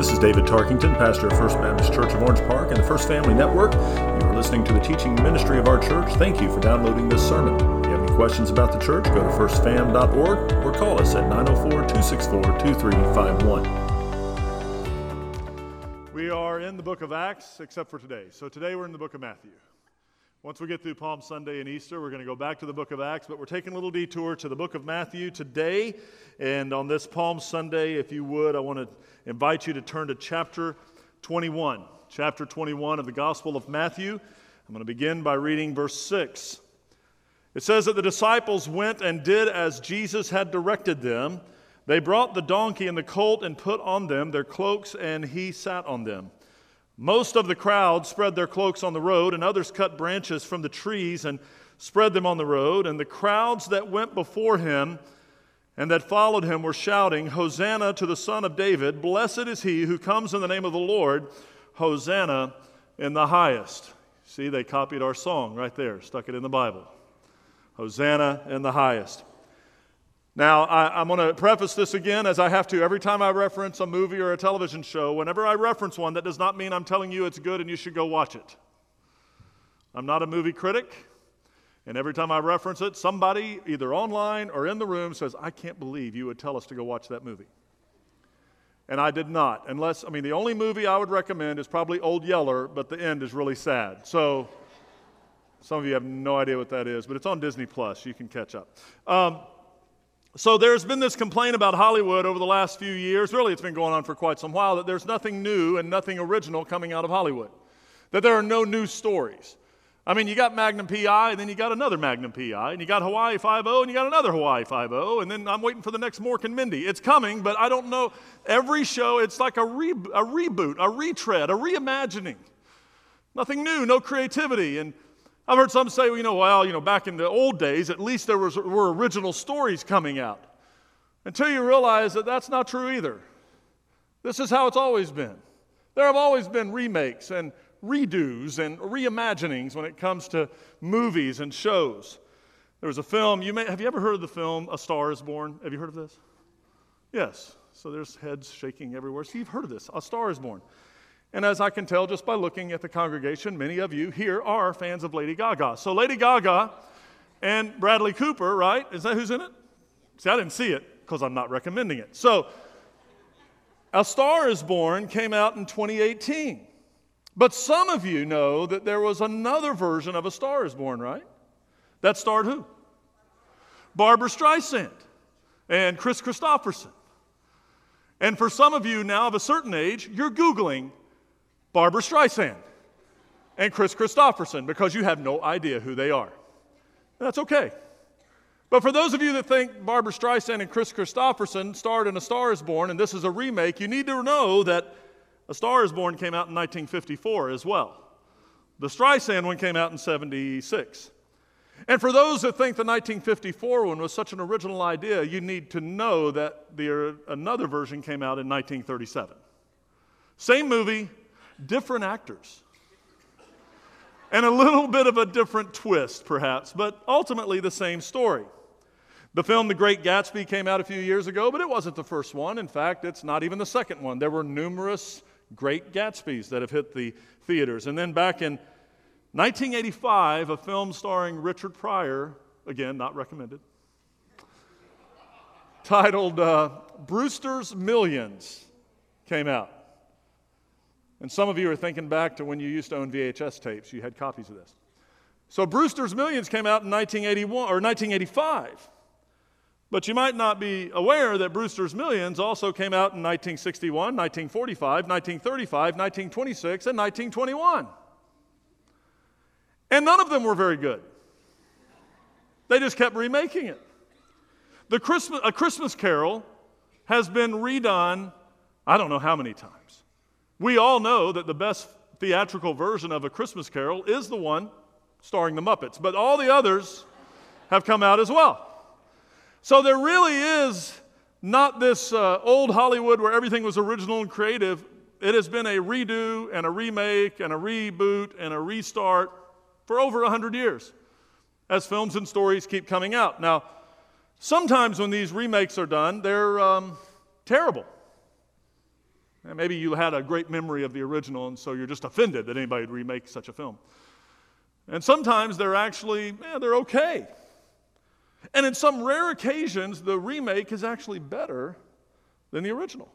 This is David Tarkington, pastor of First Baptist Church of Orange Park and the First Family Network. You are listening to the teaching ministry of our church. Thank you for downloading this sermon. If you have any questions about the church, go to firstfam.org or call us at 904 264 2351. We are in the book of Acts, except for today. So today we're in the book of Matthew. Once we get through Palm Sunday and Easter, we're going to go back to the book of Acts, but we're taking a little detour to the book of Matthew today. And on this Palm Sunday, if you would, I want to invite you to turn to chapter 21. Chapter 21 of the Gospel of Matthew. I'm going to begin by reading verse 6. It says that the disciples went and did as Jesus had directed them. They brought the donkey and the colt and put on them their cloaks, and he sat on them. Most of the crowd spread their cloaks on the road, and others cut branches from the trees and spread them on the road. And the crowds that went before him and that followed him were shouting, Hosanna to the Son of David! Blessed is he who comes in the name of the Lord! Hosanna in the highest. See, they copied our song right there, stuck it in the Bible. Hosanna in the highest. Now, I, am going to preface this again as I have to every time I reference a movie or a television show. Whenever I reference one, that does not mean I'm telling you it's good and you should go watch it. I'm not a movie critic, and every time I reference it, somebody, either online or in the room, says, I can't believe you would tell us to go watch that movie. And I did not, unless, I mean, the only movie I would recommend is probably Old Yeller, but the end is really sad. So, some of you have no idea what that is, but it's on Disney Plus. You can catch up. Um, so there's been this complaint about Hollywood over the last few years. Really, it's been going on for quite some while that there's nothing new and nothing original coming out of Hollywood. That there are no new stories. I mean, you got Magnum PI, and then you got another Magnum PI, and you got Hawaii Five-O, and you got another Hawaii Five-O, and then I'm waiting for the next Mork and Mindy. It's coming, but I don't know. Every show, it's like a, re- a reboot, a retread, a reimagining. Nothing new, no creativity. And I've heard some say, well, you know, well, you know, back in the old days, at least there was, were original stories coming out. Until you realize that that's not true either. This is how it's always been. There have always been remakes and redos and reimaginings when it comes to movies and shows. There was a film, you may, have you ever heard of the film A Star is Born? Have you heard of this? Yes. So there's heads shaking everywhere. So you've heard of this. A Star is Born. And as I can tell just by looking at the congregation, many of you here are fans of Lady Gaga. So Lady Gaga and Bradley Cooper, right? Is that who's in it? See, I didn't see it because I'm not recommending it. So A Star is Born came out in 2018. But some of you know that there was another version of A Star is Born, right? That starred who? Barbra Streisand and Kris Kristofferson. And for some of you now of a certain age, you're Googling Barbra Streisand and Kris Kristofferson because you have no idea who they are. That's okay. But for those of you that think Barbra Streisand and Kris Kristofferson starred in A Star is Born and this is a remake, you need to know that A Star is Born came out in 1954 as well. The Streisand one came out in 76. And for those that think the 1954 one was such an original idea, you need to know that the, another version came out in 1937. Same movie, different actors. And a little bit of a different twist, perhaps, but ultimately the same story. The film The Great Gatsby came out a few years ago, but it wasn't the first one. In fact, it's not even the second one. There were numerous Great Gatsbys that have hit the theaters. And then back in 1985, a film starring Richard Pryor, again, not recommended, titled uh, Brewster's Millions, came out. And some of you are thinking back to when you used to own VHS tapes. You had copies of this. So Brewster's Millions came out in 1981 or 1985. But you might not be aware that Brewster's Millions also came out in 1961, 1945, 1935, 1926, and 1921. And none of them were very good. They just kept remaking it. The Christmas, A Christmas Carol has been redone, I don't know how many times. We all know that the best theatrical version of A Christmas Carol is the one starring the Muppets, but all the others have come out as well. So there really is not this uh, old Hollywood where everything was original and creative. It has been a redo and a remake and a reboot and a restart for over 100 years as films and stories keep coming out. Now, sometimes when these remakes are done, they're um, terrible. And maybe you had a great memory of the original, and so you're just offended that anybody would remake such a film. And sometimes they're actually, yeah, they're okay. And in some rare occasions, the remake is actually better than the original.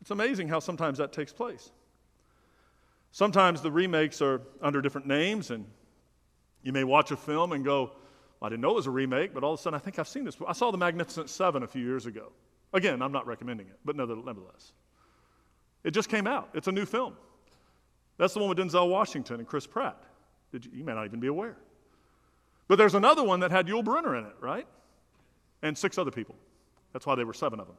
It's amazing how sometimes that takes place. Sometimes the remakes are under different names, and you may watch a film and go, well, I didn't know it was a remake, but all of a sudden I think I've seen this. I saw The Magnificent Seven a few years ago. Again, I'm not recommending it, but nevertheless. It just came out. It's a new film. That's the one with Denzel Washington and Chris Pratt. You, you, may not even be aware. But there's another one that had Yul Brynner in it, right? And six other people. That's why there were seven of them.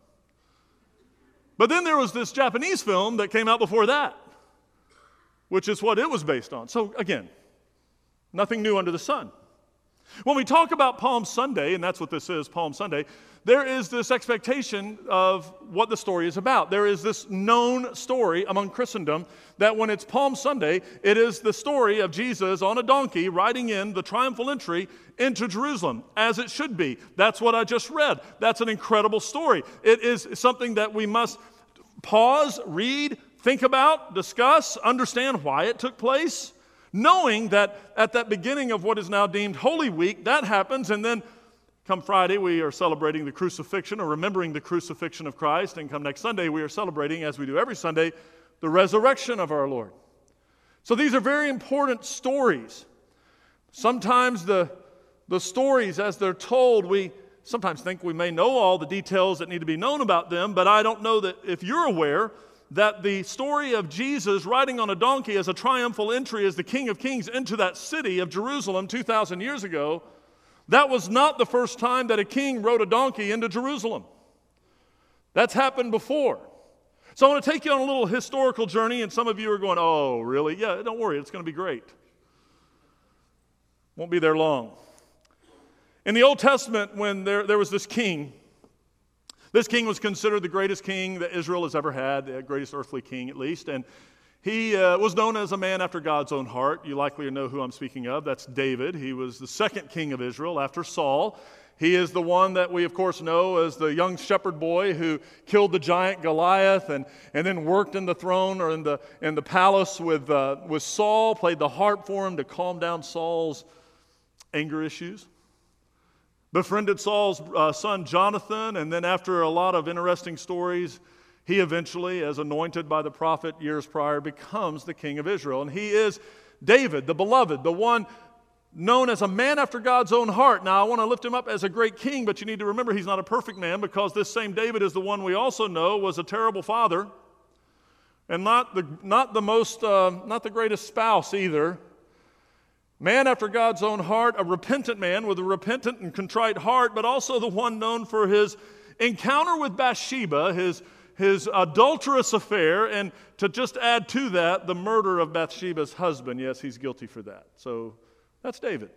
But then there was this Japanese film that came out before that, which is what it was based on. So again, nothing new under the sun. When we talk about Palm Sunday, and that's what this is, Palm Sunday, there is this expectation of what the story is about. There is this known story among Christendom that when it's Palm Sunday, it is the story of Jesus on a donkey riding in the triumphal entry into Jerusalem, as it should be. That's what I just read. That's an incredible story. It is something that we must pause, read, think about, discuss, understand why it took place knowing that at that beginning of what is now deemed Holy Week, that happens, and then come Friday, we are celebrating the crucifixion or remembering the crucifixion of Christ, and come next Sunday, we are celebrating, as we do every Sunday, the resurrection of our Lord. So these are very important stories. Sometimes the, the stories, as they're told, we sometimes think we may know all the details that need to be known about them, but I don't know that if you're aware that the story of Jesus riding on a donkey as a triumphal entry as the King of Kings into that city of Jerusalem 2,000 years ago, that was not the first time that a king rode a donkey into Jerusalem. That's happened before. So I want to take you on a little historical journey, and some of you are going, oh, really? Yeah, don't worry, it's going to be great. Won't be there long. In the Old Testament, when there, there was this king, this king was considered the greatest king that Israel has ever had, the greatest earthly king at least. And he uh, was known as a man after God's own heart. You likely know who I'm speaking of. That's David. He was the second king of Israel after Saul. He is the one that we, of course, know as the young shepherd boy who killed the giant Goliath and, and then worked in the throne or in the, in the palace with, uh, with Saul, played the harp for him to calm down Saul's anger issues befriended Saul's uh, son Jonathan, and then after a lot of interesting stories, he eventually, as anointed by the prophet years prior, becomes the king of Israel. And he is David, the beloved, the one known as a man after God's own heart. Now, I want to lift him up as a great king, but you need to remember he's not a perfect man because this same David is the one we also know was a terrible father and not the, not the most, uh, not the greatest spouse either. Man after God's own heart, a repentant man with a repentant and contrite heart, but also the one known for his encounter with Bathsheba, his, his adulterous affair, and to just add to that, the murder of Bathsheba's husband. Yes, he's guilty for that. So that's David.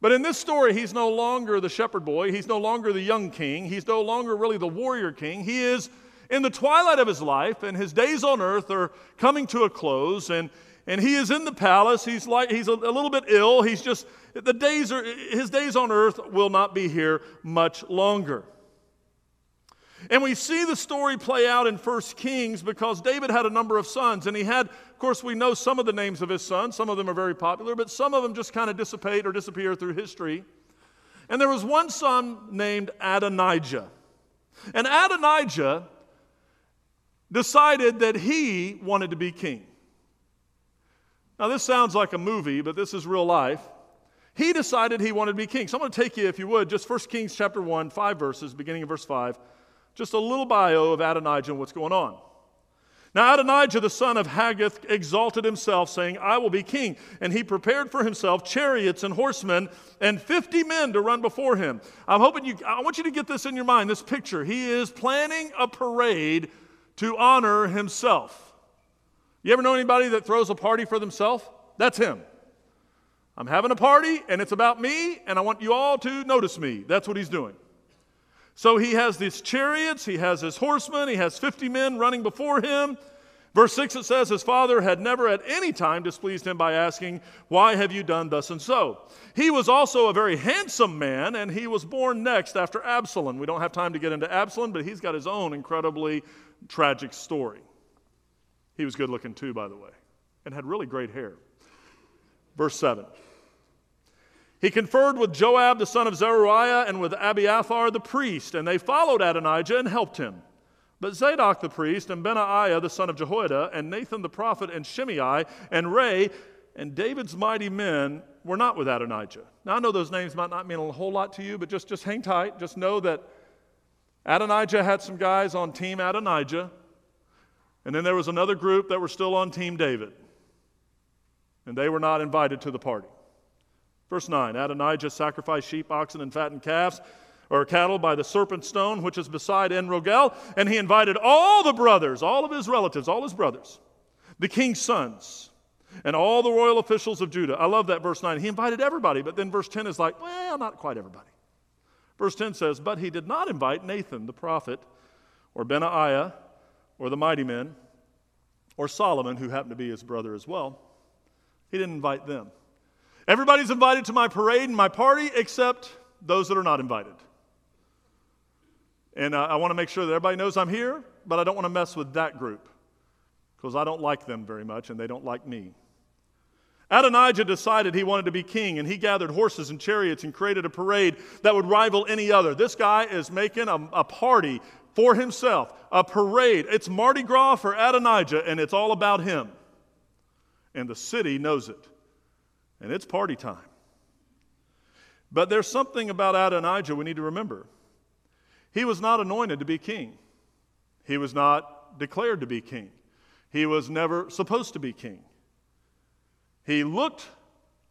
But in this story, he's no longer the shepherd boy. He's no longer the young king. He's no longer really the warrior king. He is in the twilight of his life, and his days on earth are coming to a close. And and he is in the palace. He's like he's a, a, little bit ill. He's just the days are his days on earth will not be here much longer. And we see the story play out in First Kings because David had a number of sons, and he had, of course, we know some of the names of his sons. Some of them are very popular, but some of them just kind of dissipate or disappear through history. And there was one son named Adonijah. And Adonijah decided that he wanted to be king. Now, this sounds like a movie, but this is real life. He decided he wanted to be king. So I'm going to take you, if you would, just 1 Kings chapter 1, five verses, beginning of verse 5, just a little bio of Adonijah and what's going on. Now, Adonijah, the son of Haggith, exalted himself, saying, I will be king. And he prepared for himself chariots and horsemen and 50 men to run before him. I'm hoping you, I want you to get this in your mind, this picture. He is planning a parade to honor himself. You ever know anybody that throws a party for themselves? That's him. I'm having a party and it's about me and I want you all to notice me. That's what he's doing. So he has these chariots, he has his horsemen, he has 50 men running before him. Verse 6 it says, His father had never at any time displeased him by asking, Why have you done thus and so? He was also a very handsome man, and he was born next after Absalom. We don't have time to get into Absalom, but he's got his own incredibly tragic story. He was good looking too, by the way, and had really great hair. Verse 7. He conferred with Joab the son of Zeruiah and with Abiathar the priest, and they followed Adonijah and helped him. But Zadok the priest, and Benaiah the son of Jehoiada, and Nathan the prophet, and Shimei, and Rei, and David's mighty men were not with Adonijah. Now, I know those names might not mean a whole lot to you, but just, just hang tight. Just know that Adonijah had some guys on Team Adonijah, and then there was another group that were still on Team David, and they were not invited to the party. Verse 9 Adonijah sacrificed sheep, oxen, and fattened calves or cattle by the serpent stone, which is beside En Rogel, and he invited all the brothers, all of his relatives, all his brothers, the king's sons, and all the royal officials of Judah. I love that verse 9. He invited everybody, but then verse 10 is like, well, not quite everybody. Verse 10 says, But he did not invite Nathan the prophet, or Benaiah, or the mighty men, or Solomon, who happened to be his brother as well. He didn't invite them. Everybody's invited to my parade and my party except those that are not invited. And uh, I want to make sure that everybody knows I'm here, but I don't want to mess with that group because I don't like them very much and they don't like me. Adonijah decided he wanted to be king, and he gathered horses and chariots and created a parade that would rival any other. This guy is making a, a party for himself, a parade. It's Mardi Gras for Adonijah, and it's all about him. And the city knows it. And it's party time. But there's something about Adonijah we need to remember. He was not anointed to be king, he was not declared to be king, he was never supposed to be king. He looked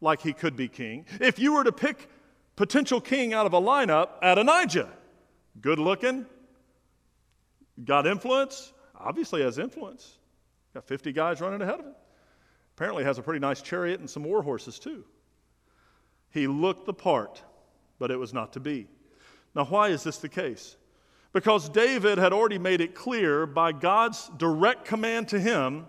like he could be king. If you were to pick potential king out of a lineup, Adonijah, good looking, got influence, obviously has influence. Got 50 guys running ahead of him. Apparently has a pretty nice chariot and some war horses too. He looked the part, but it was not to be. Now, why is this the case? Because David had already made it clear by God's direct command to him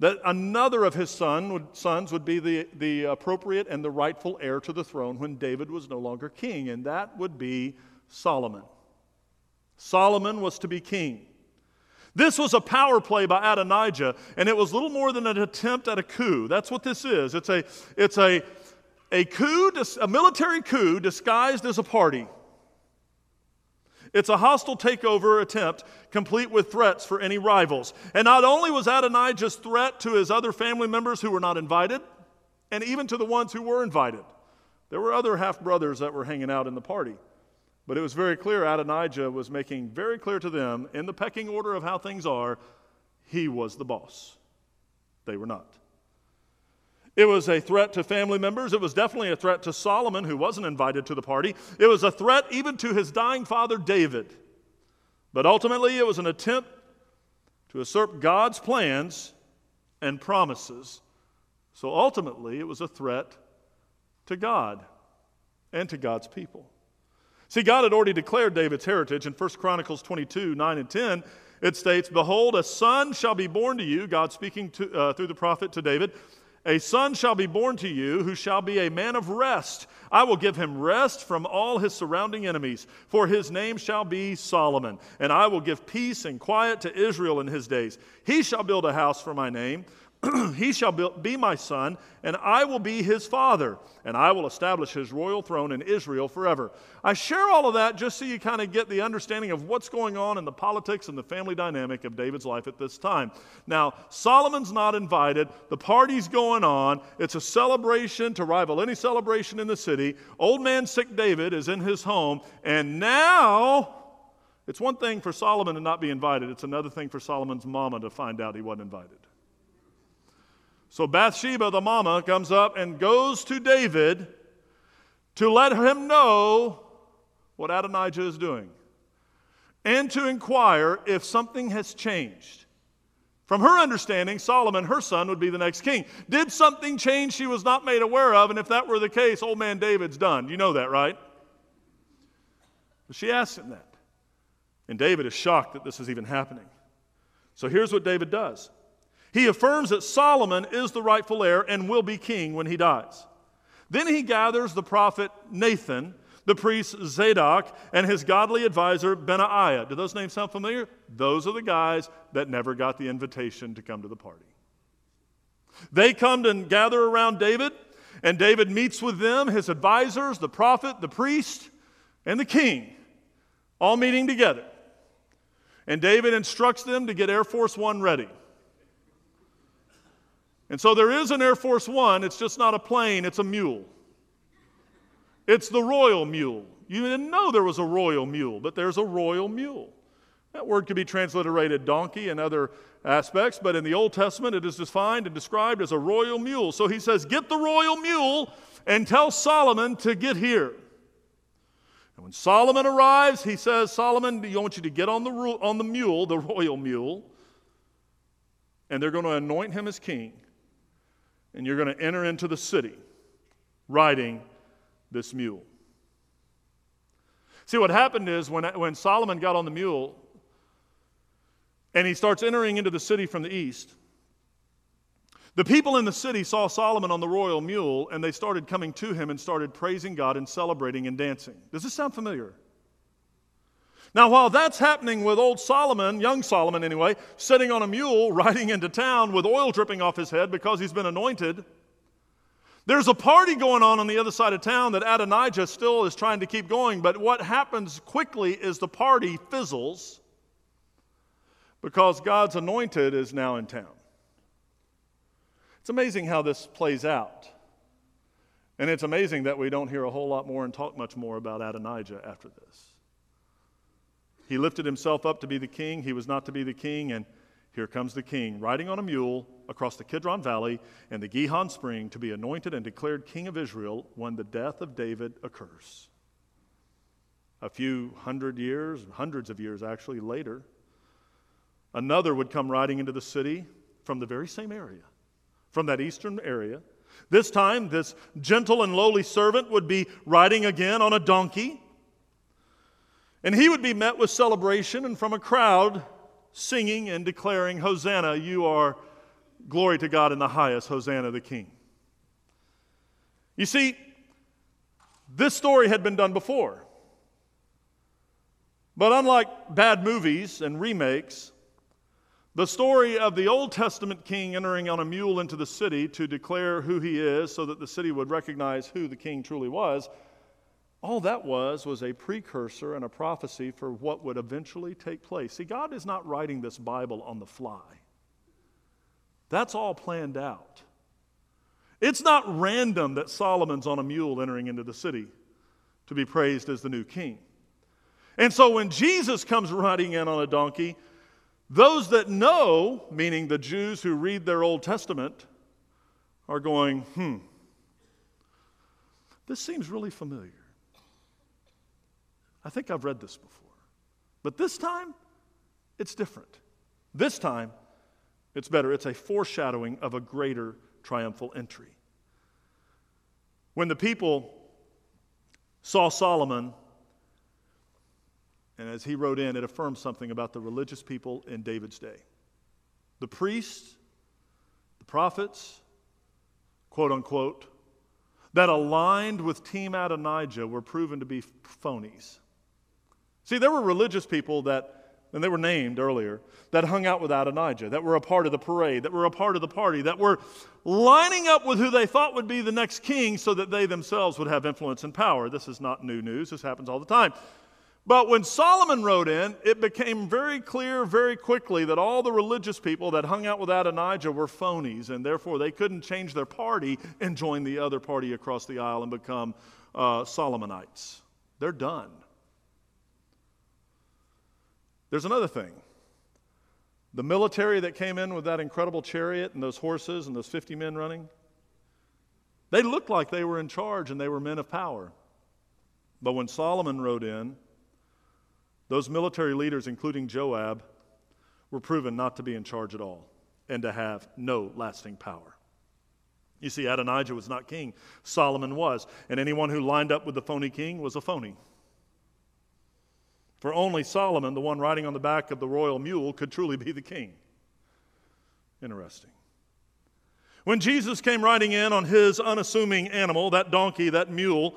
that another of his son would, sons would be the, the appropriate and the rightful heir to the throne when David was no longer king, and that would be Solomon. Solomon was to be king. This was a power play by Adonijah, and it was little more than an attempt at a coup. That's what this is. It's a, it's a, a coup, a military coup disguised as a party. It's a hostile takeover attempt, complete with threats for any rivals. And not only was Adonijah's threat to his other family members who were not invited, and even to the ones who were invited. There were other half brothers that were hanging out in the party. But it was very clear Adonijah was making very clear to them, in the pecking order of how things are, he was the boss. They were not. It was a threat to family members. It was definitely a threat to Solomon, who wasn't invited to the party. It was a threat even to his dying father, David. But ultimately, it was an attempt to usurp God's plans and promises. So ultimately, it was a threat to God and to God's people. See, God had already declared David's heritage in 1 Chronicles 22 9 and 10. It states, Behold, a son shall be born to you, God speaking to, uh, through the prophet to David. A son shall be born to you who shall be a man of rest. I will give him rest from all his surrounding enemies, for his name shall be Solomon. And I will give peace and quiet to Israel in his days. He shall build a house for my name he shall be my son, and I will be his father, and I will establish his royal throne in Israel forever. I share all of that just so you kind of get the understanding of what's going on in the politics and the family dynamic of David's life at this time. Now, Solomon's not invited, the party's going on, it's a celebration to rival any celebration in the city. Old man sick David is in his home, and now. It's one thing for Solomon to not be invited. It's another thing for Solomon's mama to find out he wasn't invited. So Bathsheba, the mama, comes up and goes to David to let him know what Adonijah is doing and to inquire if something has changed. From her understanding, Solomon, her son, would be the next king. Did something change she was not made aware of? And if that were the case, old man David's done. You know that, right? But she asks him that. And David is shocked that this is even happening. So here's what David does he affirms that Solomon is the rightful heir and will be king when he dies. Then he gathers the prophet Nathan, the priest Zadok, and his godly advisor Benaiah. Do those names sound familiar? Those are the guys that never got the invitation to come to the party. They come and gather around David, and David meets with them, his advisors, the prophet, the priest, and the king, all meeting together. And David instructs them to get Air Force One ready. And so there is an Air Force One, it's just not a plane, it's a mule. It's the royal mule. You didn't know there was a royal mule, but there's a royal mule. That word could be transliterated donkey and other aspects, but in the Old Testament it is defined and described as a royal mule. So he says, Get the royal mule and tell Solomon to get here. And when Solomon arrives, he says, Solomon, I want you to get on the, on the mule, the royal mule, and they're going to anoint him as king. And you're going to enter into the city riding this mule. See, what happened is when, when Solomon got on the mule and he starts entering into the city from the east, the people in the city saw Solomon on the royal mule and they started coming to him and started praising God and celebrating and dancing. Does this sound familiar? Now, while that's happening with old Solomon, young Solomon anyway, sitting on a mule riding into town with oil dripping off his head because he's been anointed, there's a party going on on the other side of town that Adonijah still is trying to keep going. But what happens quickly is the party fizzles because God's anointed is now in town. It's amazing how this plays out. And it's amazing that we don't hear a whole lot more and talk much more about Adonijah after this. He lifted himself up to be the king. He was not to be the king. And here comes the king, riding on a mule across the Kidron Valley and the Gihon Spring to be anointed and declared king of Israel when the death of David occurs. A few hundred years, hundreds of years actually later, another would come riding into the city from the very same area from that eastern area. This time, this gentle and lowly servant would be riding again on a donkey. And he would be met with celebration and from a crowd singing and declaring, Hosanna, you are glory to God in the highest, Hosanna the King. You see, this story had been done before. But unlike bad movies and remakes, the story of the Old Testament king entering on a mule into the city to declare who he is so that the city would recognize who the king truly was, all that was was a precursor and a prophecy for what would eventually take place. See, God is not writing this Bible on the fly, that's all planned out. It's not random that Solomon's on a mule entering into the city to be praised as the new king. And so when Jesus comes riding in on a donkey, those that know, meaning the Jews who read their Old Testament, are going, hmm, this seems really familiar. I think I've read this before. But this time, it's different. This time, it's better. It's a foreshadowing of a greater triumphal entry. When the people saw Solomon and as he wrote in, it affirms something about the religious people in David's day. The priests, the prophets, quote unquote, that aligned with Team Adonijah were proven to be phonies. See, there were religious people that, and they were named earlier, that hung out with Adonijah, that were a part of the parade, that were a part of the party, that were lining up with who they thought would be the next king so that they themselves would have influence and power. This is not new news, this happens all the time. But when Solomon wrote in, it became very clear very quickly that all the religious people that hung out with Adonijah were phonies, and therefore they couldn't change their party and join the other party across the aisle and become uh, Solomonites. They're done. There's another thing. The military that came in with that incredible chariot and those horses and those 50 men running, they looked like they were in charge and they were men of power. But when Solomon rode in, those military leaders, including Joab, were proven not to be in charge at all and to have no lasting power. You see, Adonijah was not king, Solomon was. And anyone who lined up with the phony king was a phony. For only Solomon, the one riding on the back of the royal mule, could truly be the king. Interesting. When Jesus came riding in on his unassuming animal, that donkey, that mule,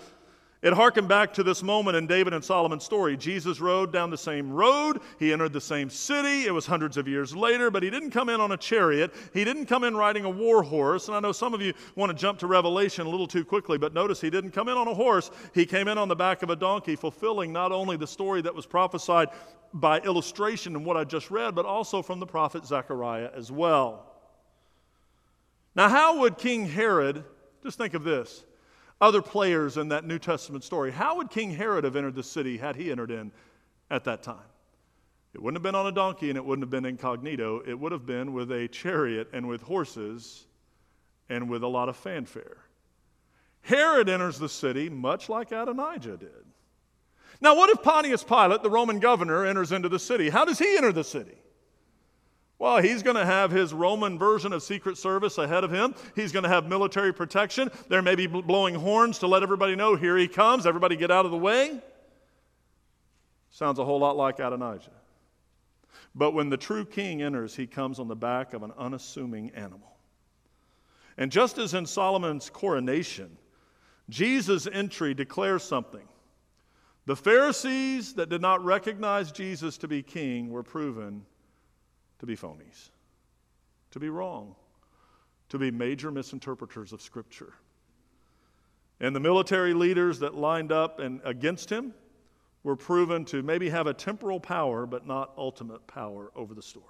it harkened back to this moment in David and Solomon's story. Jesus rode down the same road. He entered the same city. It was hundreds of years later, but he didn't come in on a chariot. He didn't come in riding a war horse. And I know some of you want to jump to Revelation a little too quickly, but notice he didn't come in on a horse. He came in on the back of a donkey, fulfilling not only the story that was prophesied by illustration in what I just read, but also from the prophet Zechariah as well. Now, how would King Herod, just think of this, other players in that New Testament story, how would King Herod have entered the city had he entered in at that time? It wouldn't have been on a donkey and it wouldn't have been incognito. It would have been with a chariot and with horses and with a lot of fanfare. Herod enters the city much like Adonijah did. Now, what if Pontius Pilate, the Roman governor, enters into the city? How does he enter the city? Well, he's going to have his Roman version of Secret Service ahead of him. He's going to have military protection. There may be blowing horns to let everybody know here he comes. Everybody get out of the way. Sounds a whole lot like Adonijah. But when the true king enters, he comes on the back of an unassuming animal. And just as in Solomon's coronation, Jesus' entry declares something. The Pharisees that did not recognize Jesus to be king were proven to be phonies, to be wrong, to be major misinterpreters of Scripture. And the military leaders that lined up and against him were proven to maybe have a temporal power, but not ultimate power over the story.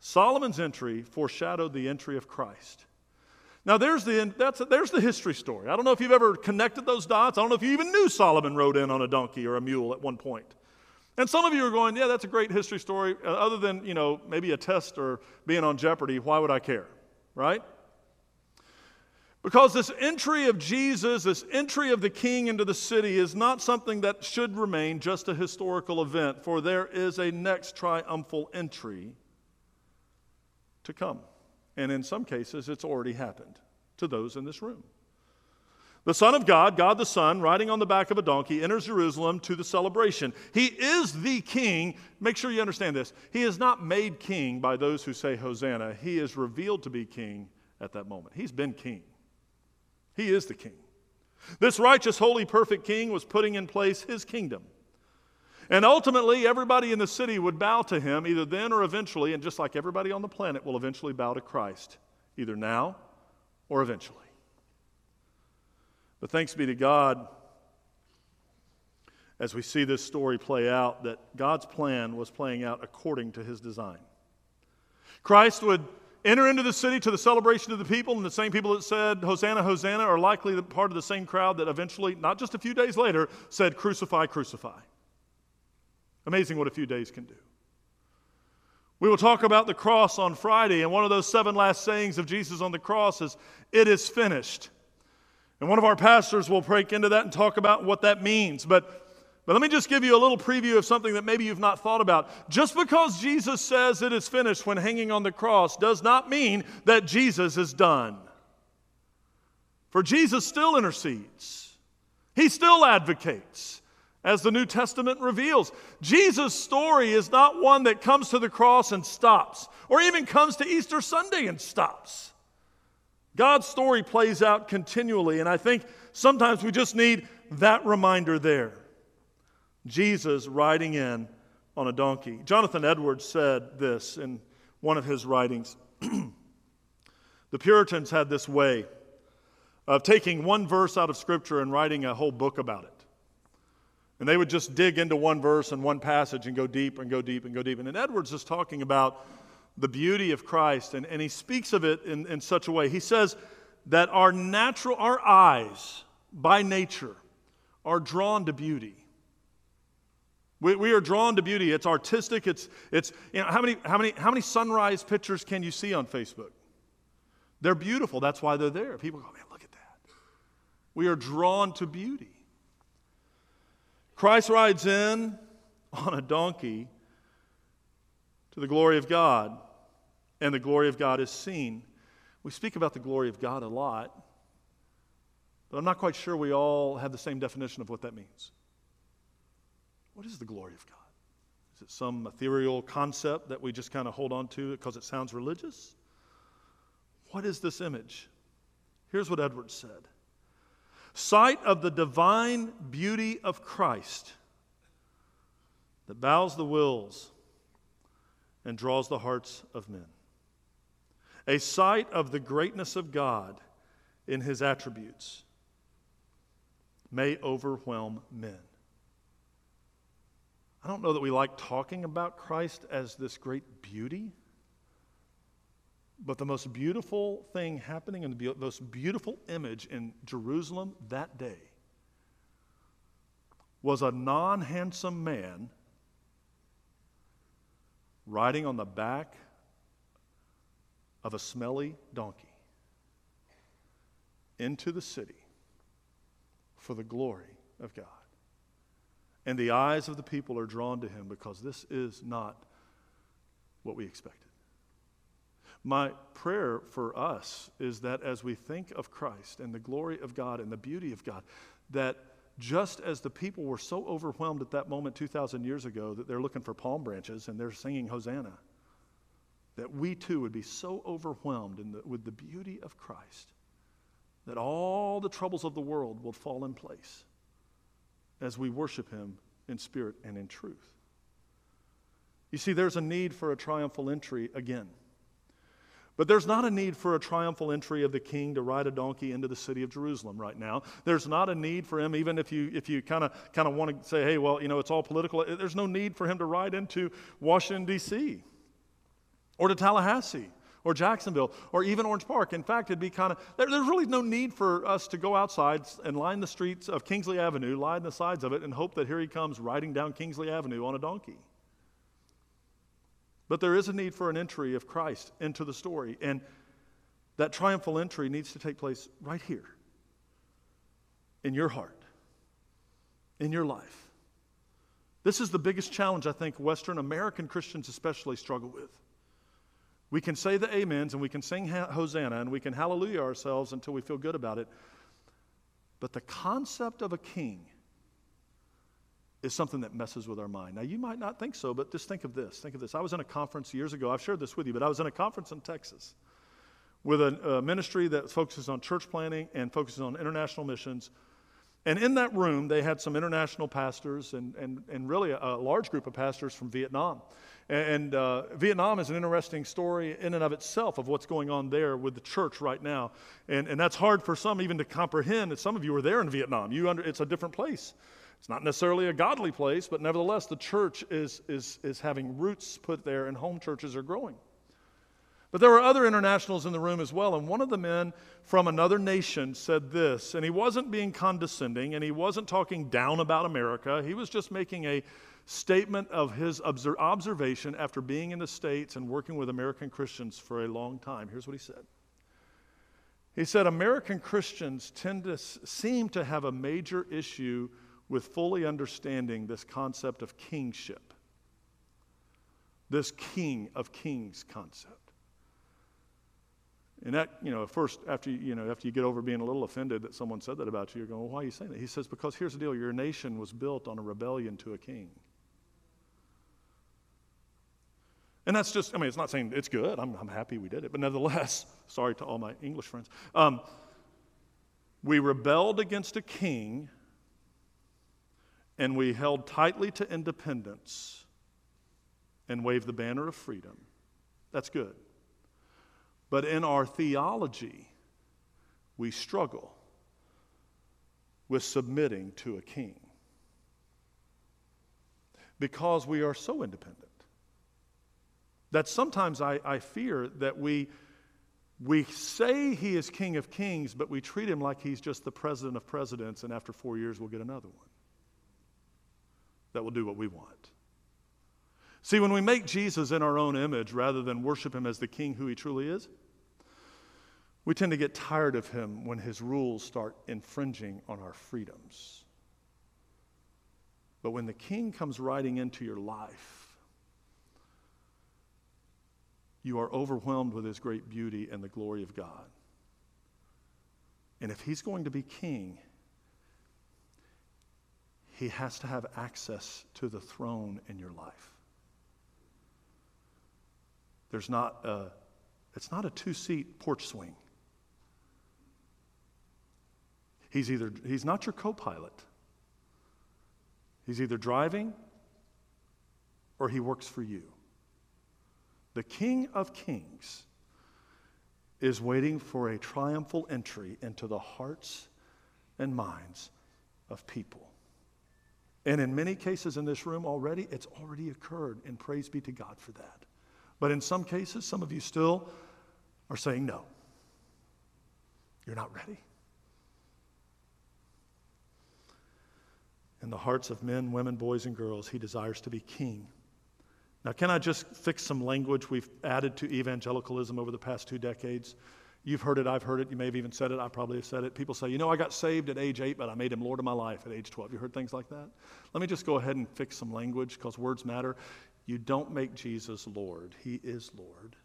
Solomon's entry foreshadowed the entry of Christ. Now, there's the, that's, there's the history story. I don't know if you've ever connected those dots. I don't know if you even knew Solomon rode in on a donkey or a mule at one point. And some of you are going, yeah, that's a great history story. Uh, other than, you know, maybe a test or being on Jeopardy, why would I care? Right? Because this entry of Jesus, this entry of the king into the city, is not something that should remain just a historical event, for there is a next triumphal entry to come. And in some cases, it's already happened to those in this room. The Son of God, God the Son, riding on the back of a donkey, enters Jerusalem to the celebration. He is the king. Make sure you understand this. He is not made king by those who say Hosanna. He is revealed to be king at that moment. He's been king. He is the king. This righteous, holy, perfect king was putting in place his kingdom. And ultimately, everybody in the city would bow to him, either then or eventually, and just like everybody on the planet will eventually bow to Christ, either now or eventually. But thanks be to God, as we see this story play out, that God's plan was playing out according to his design. Christ would enter into the city to the celebration of the people, and the same people that said, Hosanna, Hosanna, are likely part of the same crowd that eventually, not just a few days later, said, Crucify, crucify. Amazing what a few days can do. We will talk about the cross on Friday, and one of those seven last sayings of Jesus on the cross is, It is finished. And one of our pastors will break into that and talk about what that means. But, but let me just give you a little preview of something that maybe you've not thought about. Just because Jesus says it is finished when hanging on the cross does not mean that Jesus is done. For Jesus still intercedes, he still advocates. As the New Testament reveals, Jesus' story is not one that comes to the cross and stops, or even comes to Easter Sunday and stops. God's story plays out continually, and I think sometimes we just need that reminder there. Jesus riding in on a donkey. Jonathan Edwards said this in one of his writings. the Puritans had this way of taking one verse out of Scripture and writing a whole book about it. And they would just dig into one verse and one passage and go deep and go deep and go deep. And Edwards is talking about the beauty of Christ, and, and he speaks of it in, in such a way. He says that our natural, our eyes by nature are drawn to beauty. We, we are drawn to beauty. It's artistic. It's, it's you know, how many, how, many, how many sunrise pictures can you see on Facebook? They're beautiful. That's why they're there. People go, man, look at that. We are drawn to beauty. Christ rides in on a donkey to the glory of God, and the glory of God is seen. We speak about the glory of God a lot, but I'm not quite sure we all have the same definition of what that means. What is the glory of God? Is it some ethereal concept that we just kind of hold on to because it sounds religious? What is this image? Here's what Edwards said Sight of the divine beauty of Christ that bows the wills and draws the hearts of men. A sight of the greatness of God in his attributes may overwhelm men. I don't know that we like talking about Christ as this great beauty, but the most beautiful thing happening and the most beautiful image in Jerusalem that day was a non handsome man riding on the back of a smelly donkey into the city for the glory of God. And the eyes of the people are drawn to him because this is not what we expected. My prayer for us is that as we think of Christ and the glory of God and the beauty of God, that just as the people were so overwhelmed at that moment 2,000 years ago that they're looking for palm branches and they're singing Hosanna, that we too would be so overwhelmed the, with the beauty of Christ that all the troubles of the world will fall in place as we worship Him in spirit and in truth. You see, there's a need for a triumphal entry again. But there's not a need for a triumphal entry of the king to ride a donkey into the city of Jerusalem right now. There's not a need for him, even if you, if you kind of kind of want to say, hey, well, you know, it's all political. There's no need for him to ride into Washington, D.C. or to Tallahassee or Jacksonville or even Orange Park. In fact, it'd be kind of, there, there's really no need for us to go outside and line the streets of Kingsley Avenue, line the sides of it, and hope that here he comes riding down Kingsley Avenue on a donkey. But there is a need for an entry of Christ into the story. And that triumphal entry needs to take place right here in your heart, in your life. This is the biggest challenge I think Western American Christians especially struggle with. We can say the amens and we can sing Hosanna and we can hallelujah ourselves until we feel good about it. But the concept of a king is something that messes with our mind. Now, you might not think so, but just think of this. Think of this. I was in a conference years ago. I've shared this with you, but I was in a conference in Texas with a, a ministry that focuses on church planting and focuses on international missions. And in that room, they had some international pastors and, and, and really a, a large group of pastors from Vietnam. And, uh, Vietnam is an interesting story in and of itself of what's going on there with the church right now. And, and that's hard for some even to comprehend. That some of you were there in Vietnam. You under, it's a different place. It's not necessarily a godly place, but nevertheless, the church is, is, is having roots put there, and home churches are growing. But there were other internationals in the room as well, and one of the men from another nation said this, and he wasn't being condescending, and he wasn't talking down about America. He was just making a statement of his observation after being in the States and working with American Christians for a long time. Here's what he said. He said, American Christians tend to seem to have a major issue with fully understanding this concept of kingship, this king of kings concept. And that, you know, first, after you, you, know, after you get over being a little offended that someone said that about you, you're going, well, why are you saying that? He says, because here's the deal your nation was built on a rebellion to a king. And that's just, I mean, it's not saying it's good. I'm, I'm happy we did it. But nevertheless, sorry to all my English friends. Um, we rebelled against a king and we held tightly to independence and waved the banner of freedom. That's good. But in our theology, we struggle with submitting to a king because we are so independent that sometimes I, I fear that we, we say he is king of kings, but we treat him like he's just the president of presidents, and after four years, we'll get another one that will do what we want. See, when we make Jesus in our own image rather than worship him as the king who he truly is, we tend to get tired of him when his rules start infringing on our freedoms. But when the king comes riding into your life, you are overwhelmed with his great beauty and the glory of God. And if he's going to be king, he has to have access to the throne in your life. There's not a, it's not a two seat porch swing. He's either, he's not your co pilot. He's either driving or he works for you. The King of Kings is waiting for a triumphal entry into the hearts and minds of people. And in many cases in this room already, it's already occurred, and praise be to God for that. But in some cases, some of you still are saying no. You're not ready. In the hearts of men, women, boys, and girls, he desires to be king. Now, can I just fix some language we've added to evangelicalism over the past two decades? You've heard it, I've heard it, you may have even said it, I probably have said it. People say, you know, I got saved at age eight, but I made him Lord of my life at age 12. You heard things like that? Let me just go ahead and fix some language because words matter. You don't make Jesus Lord, He is Lord.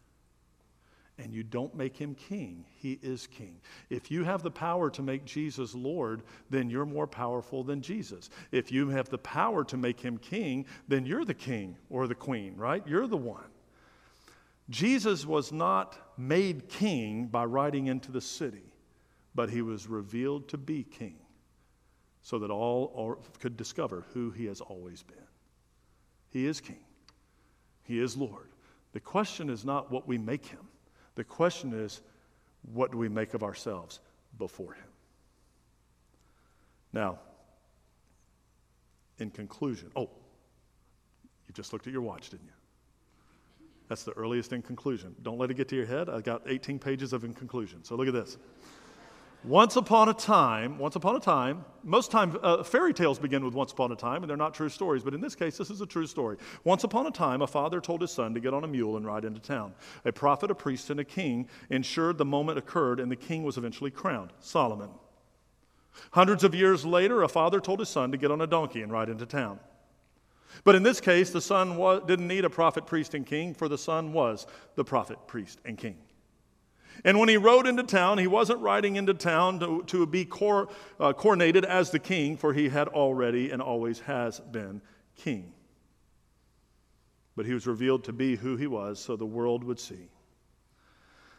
And you don't make him king, he is king. If you have the power to make Jesus Lord, then you're more powerful than Jesus. If you have the power to make him king, then you're the king or the queen, right? You're the one. Jesus was not made king by riding into the city, but he was revealed to be king so that all could discover who he has always been. He is king. He is Lord. The question is not what we make him, the question is what do we make of ourselves before him? Now, in conclusion, oh, you just looked at your watch, didn't you? That's the earliest in conclusion. Don't let it get to your head. I got 18 pages of in conclusion. So look at this. Once upon a time, once upon a time, most times uh, fairy tales begin with once upon a time, and they're not true stories, but in this case, this is a true story. Once upon a time, a father told his son to get on a mule and ride into town. A prophet, a priest, and a king ensured the moment occurred, and the king was eventually crowned Solomon. Hundreds of years later, a father told his son to get on a donkey and ride into town. But in this case, the son was, didn't need a prophet, priest, and king, for the son was the prophet, priest, and king. And when he rode into town, he wasn't riding into town to, to be cor, uh, coronated as the king, for he had already and always has been king. But he was revealed to be who he was so the world would see.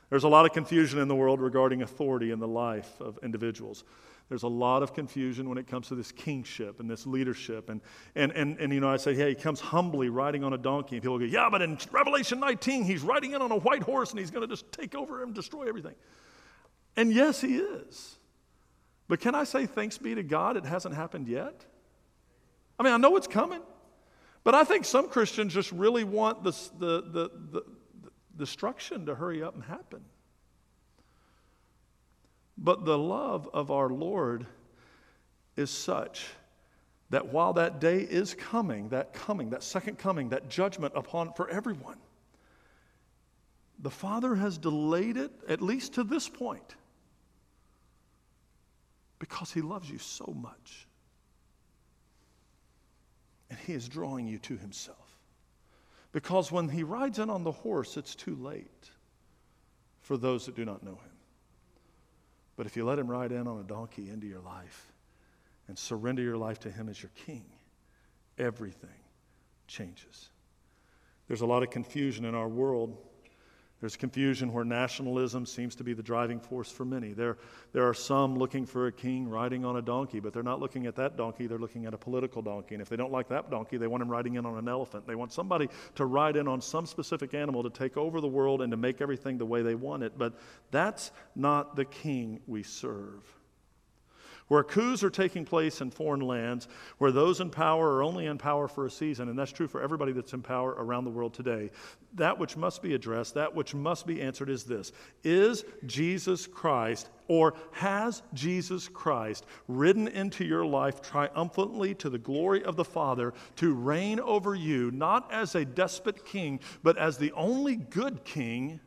There's a lot of confusion in the world regarding authority in the life of individuals. There's a lot of confusion when it comes to this kingship and this leadership. And, and, and, and you know, I say, hey, he comes humbly riding on a donkey. And people go, yeah, but in Revelation 19, he's riding in on a white horse and he's going to just take over and destroy everything. And yes, he is. But can I say, thanks be to God, it hasn't happened yet? I mean, I know it's coming. But I think some Christians just really want the, the, the, the, the destruction to hurry up and happen. But the love of our Lord is such that while that day is coming, that coming, that second coming, that judgment upon for everyone, the Father has delayed it at least to this point because He loves you so much. And He is drawing you to Himself. Because when He rides in on the horse, it's too late for those that do not know Him. But if you let him ride in on a donkey into your life and surrender your life to him as your king, everything changes. There's a lot of confusion in our world there's confusion where nationalism seems to be the driving force for many. There, there are some looking for a king riding on a donkey, but they're not looking at that donkey, they're looking at a political donkey. And if they don't like that donkey, they want him riding in on an elephant. They want somebody to ride in on some specific animal to take over the world and to make everything the way they want it. But that's not the king we serve where coups are taking place in foreign lands, where those in power are only in power for a season, and that's true for everybody that's in power around the world today. That which must be addressed, that which must be answered is this Is Jesus Christ, or has Jesus Christ ridden into your life triumphantly to the glory of the Father to reign over you, not as a despot king, but as the only good king?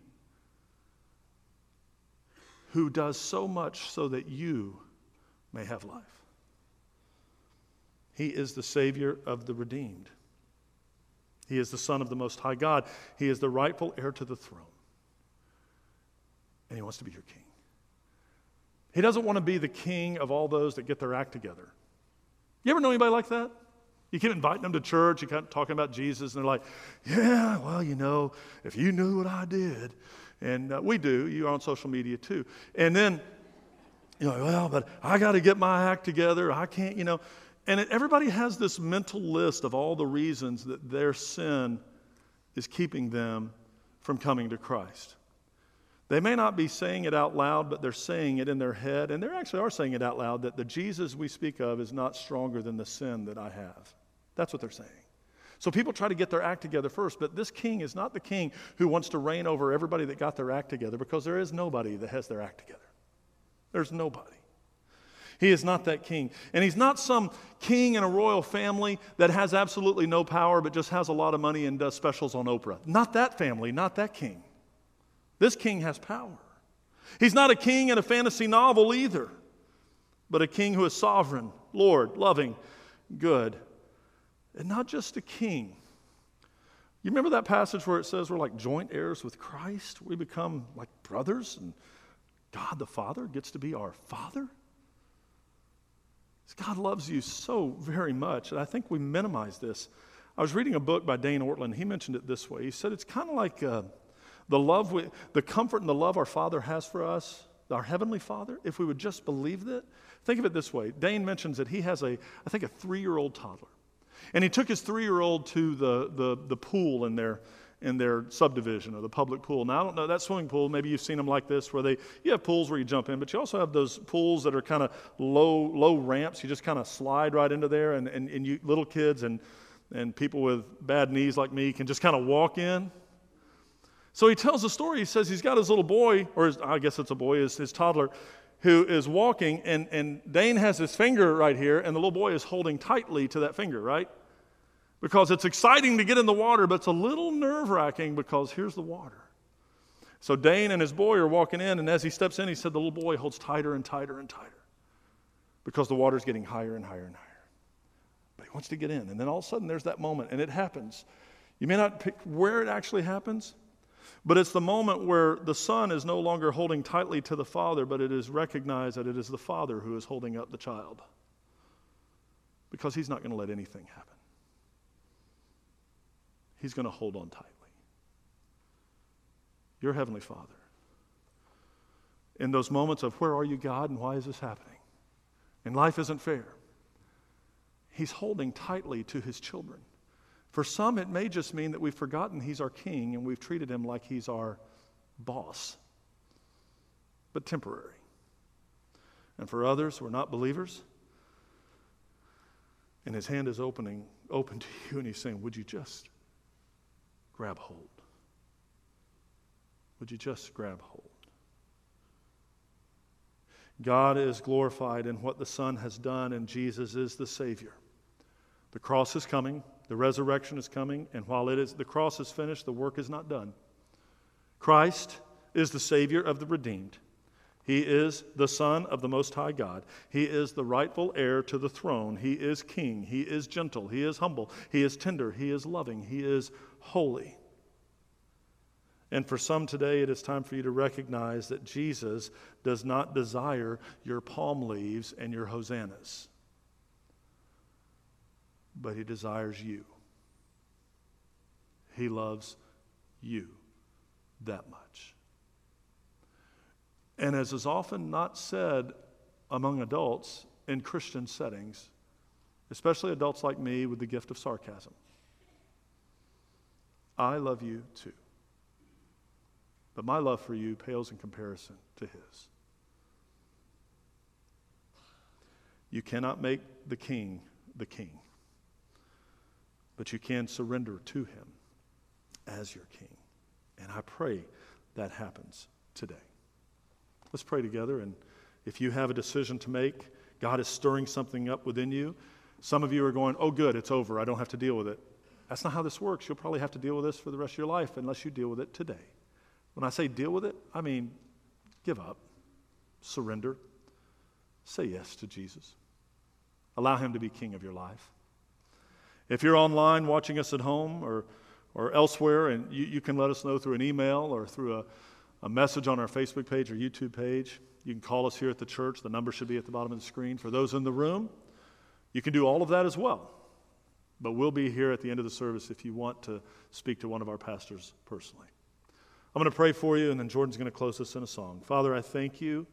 Who does so much so that you may have life. He is the Savior of the redeemed. He is the Son of the Most High God. He is the rightful heir to the throne. And He wants to be your king. He doesn't want to be the king of all those that get their act together. You ever know anybody like that? You keep inviting them to church, you keep talking about Jesus, and they're like, yeah, well, you know, if you knew what I did. And uh, we do, you're on social media too. And then, you know, well, but I got to get my act together. I can't, you know. And everybody has this mental list of all the reasons that their sin is keeping them from coming to Christ. They may not be saying it out loud, but they're saying it in their head, and they actually are saying it out loud that the Jesus we speak of is not stronger than the sin that I have. That's what they're saying. So people try to get their act together first, but this king is not the king who wants to reign over everybody that got their act together because there is nobody that has their act together. There's nobody. He is not that king. And he's not some king in a royal family that has absolutely no power but just has a lot of money and does specials on Oprah. Not that family, not that king. This king has power. He's not a king in a fantasy novel either, but a king who is sovereign, Lord, loving, good, and not just a king. You remember that passage where it says we're like joint heirs with Christ? We become like brothers, and God the Father gets to be our Father? God loves you so very much, and I think we minimize this. I was reading a book by Dane Ortlund. He mentioned it this way. He said it's kind of like uh, the love, we, the comfort and the love our Father has for us, our Heavenly Father, if we would just believe that. Think of it this way Dane mentions that he has a, I think, a three year old toddler. And he took his three year old to the, the, the pool in their, in their subdivision or the public pool. Now, I don't know, that swimming pool, maybe you've seen them like this where they, you have pools where you jump in, but you also have those pools that are kind of low, low ramps. You just kind of slide right into there, and, and, and you, little kids and, and people with bad knees like me can just kind of walk in. So he tells a story. He says he's got his little boy, or his, I guess it's a boy, his, his toddler, who is walking, and, and Dane has his finger right here, and the little boy is holding tightly to that finger, right? Because it's exciting to get in the water, but it's a little nerve wracking because here's the water. So Dane and his boy are walking in, and as he steps in, he said the little boy holds tighter and tighter and tighter because the water's getting higher and higher and higher. But he wants to get in. And then all of a sudden, there's that moment, and it happens. You may not pick where it actually happens, but it's the moment where the son is no longer holding tightly to the father, but it is recognized that it is the father who is holding up the child because he's not going to let anything happen. He's going to hold on tightly. Your Heavenly Father. In those moments of where are you, God, and why is this happening? And life isn't fair. He's holding tightly to his children. For some, it may just mean that we've forgotten he's our king and we've treated him like he's our boss, but temporary. And for others who are not believers, and his hand is opening open to you and he's saying, Would you just grab hold? Would you just grab hold? God is glorified in what the Son has done, and Jesus is the Savior. The cross is coming, the resurrection is coming, and while it is, the cross is finished, the work is not done. Christ is the Savior of the redeemed. He is the Son of the Most High God. He is the rightful heir to the throne. He is King. He is gentle. He is humble. He is tender. He is loving. He is holy. And for some today, it is time for you to recognize that Jesus does not desire your palm leaves and your hosannas, but he desires you. He loves you that much. And as is often not said among adults in Christian settings, especially adults like me with the gift of sarcasm, I love you too. But my love for you pales in comparison to his. You cannot make the king the king, but you can surrender to him as your king. And I pray that happens today. Let's pray together. And if you have a decision to make, God is stirring something up within you. Some of you are going, oh, good, it's over. I don't have to deal with it. That's not how this works. You'll probably have to deal with this for the rest of your life unless you deal with it today. When I say deal with it, I mean give up, surrender, say yes to Jesus. Allow Him to be King of your life. If you're online watching us at home or, or elsewhere, and you, you can let us know through an email or through a, a message on our Facebook page or YouTube page. You can call us here at the church. The number should be at the bottom of the screen. For those in the room, you can do all of that as well. But we'll be here at the end of the service if you want to speak to one of our pastors personally. I'm going to pray for you, and then Jordan's going to close us in a song. Father, I thank you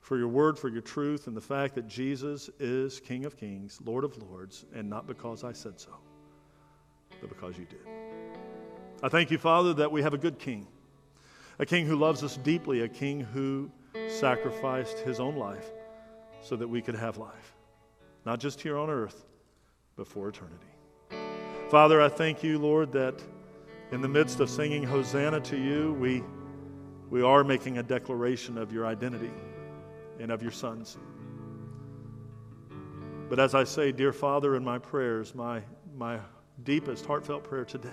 for your word, for your truth, and the fact that Jesus is King of kings, Lord of lords, and not because I said so, but because you did. I thank you, Father, that we have a good king, a king who loves us deeply, a king who sacrificed his own life so that we could have life, not just here on earth, but for eternity. Father, I thank you, Lord, that in the midst of singing Hosanna to you, we, we are making a declaration of your identity and of your sons. But as I say, dear Father, in my prayers, my, my deepest heartfelt prayer today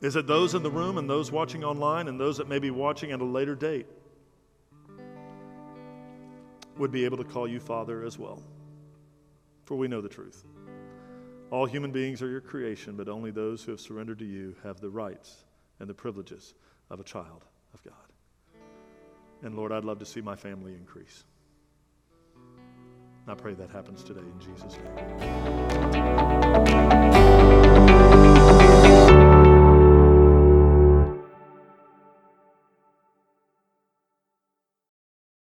is that those in the room and those watching online and those that may be watching at a later date would be able to call you Father as well. For we know the truth. All human beings are your creation, but only those who have surrendered to you have the rights and the privileges of a child of God. And Lord, I'd love to see my family increase. I pray that happens today in Jesus' name.